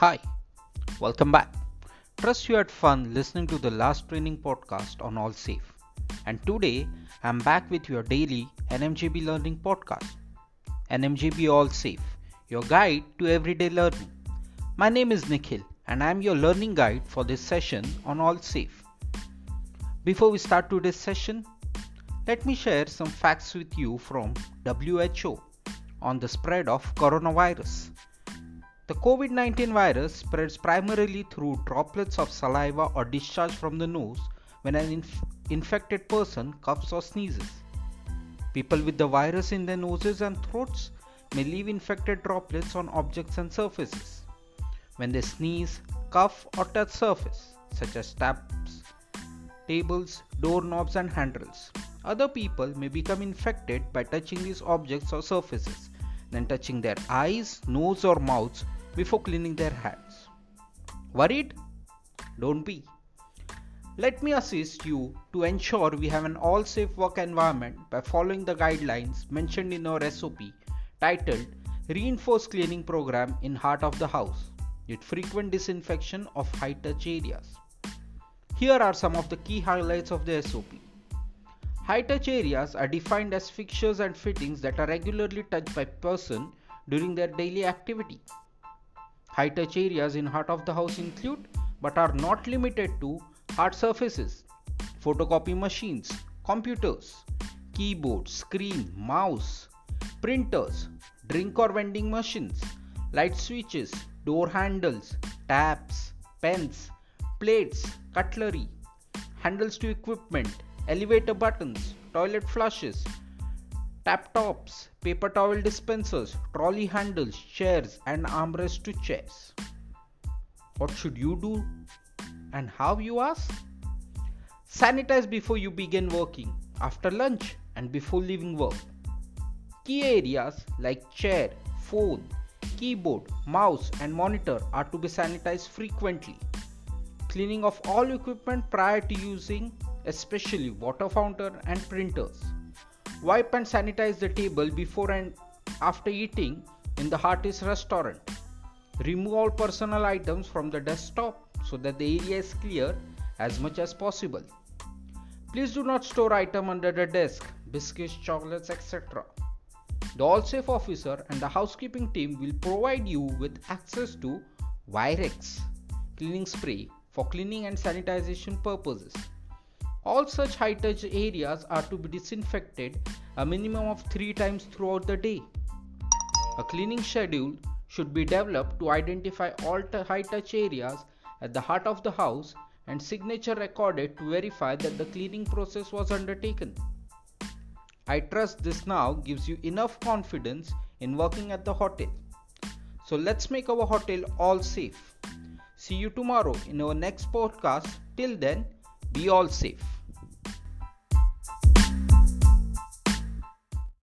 Hi, welcome back. Trust you had fun listening to the last training podcast on All Safe. And today I'm back with your daily NMJB learning podcast. NMJB All Safe, your guide to everyday learning. My name is Nikhil and I'm your learning guide for this session on All Safe. Before we start today's session, let me share some facts with you from WHO on the spread of coronavirus. The COVID 19 virus spreads primarily through droplets of saliva or discharge from the nose when an inf- infected person coughs or sneezes. People with the virus in their noses and throats may leave infected droplets on objects and surfaces. When they sneeze, cough, or touch surface, such as taps, tables, doorknobs, and handrails, other people may become infected by touching these objects or surfaces, then touching their eyes, nose, or mouths before cleaning their hands. Worried? Don't be. Let me assist you to ensure we have an all safe work environment by following the guidelines mentioned in our SOP titled Reinforced Cleaning Program in Heart of the House with frequent disinfection of high touch areas. Here are some of the key highlights of the SOP. High touch areas are defined as fixtures and fittings that are regularly touched by person during their daily activity. High touch areas in heart of the house include but are not limited to hard surfaces, photocopy machines, computers, keyboard, screen, mouse, printers, drink or vending machines, light switches, door handles, taps, pens, plates, cutlery, handles to equipment, elevator buttons, toilet flushes, tap tops, paper towel dispensers, trolley handles, chairs, and armrests to chairs. What should you do and how you ask? Sanitize before you begin working, after lunch, and before leaving work. Key areas like chair, phone, keyboard, mouse, and monitor are to be sanitized frequently. Cleaning of all equipment prior to using, especially water fountain and printers. Wipe and sanitize the table before and after eating in the Hearty's restaurant. Remove all personal items from the desktop so that the area is clear as much as possible. Please do not store item under the desk, biscuits, chocolates, etc. The All Safe officer and the housekeeping team will provide you with access to Virex cleaning spray for cleaning and sanitization purposes. All such high touch areas are to be disinfected a minimum of 3 times throughout the day. A cleaning schedule should be developed to identify all t- high touch areas at the heart of the house and signature recorded to verify that the cleaning process was undertaken. I trust this now gives you enough confidence in working at the hotel. So let's make our hotel all safe. See you tomorrow in our next podcast. Till then, be all safe.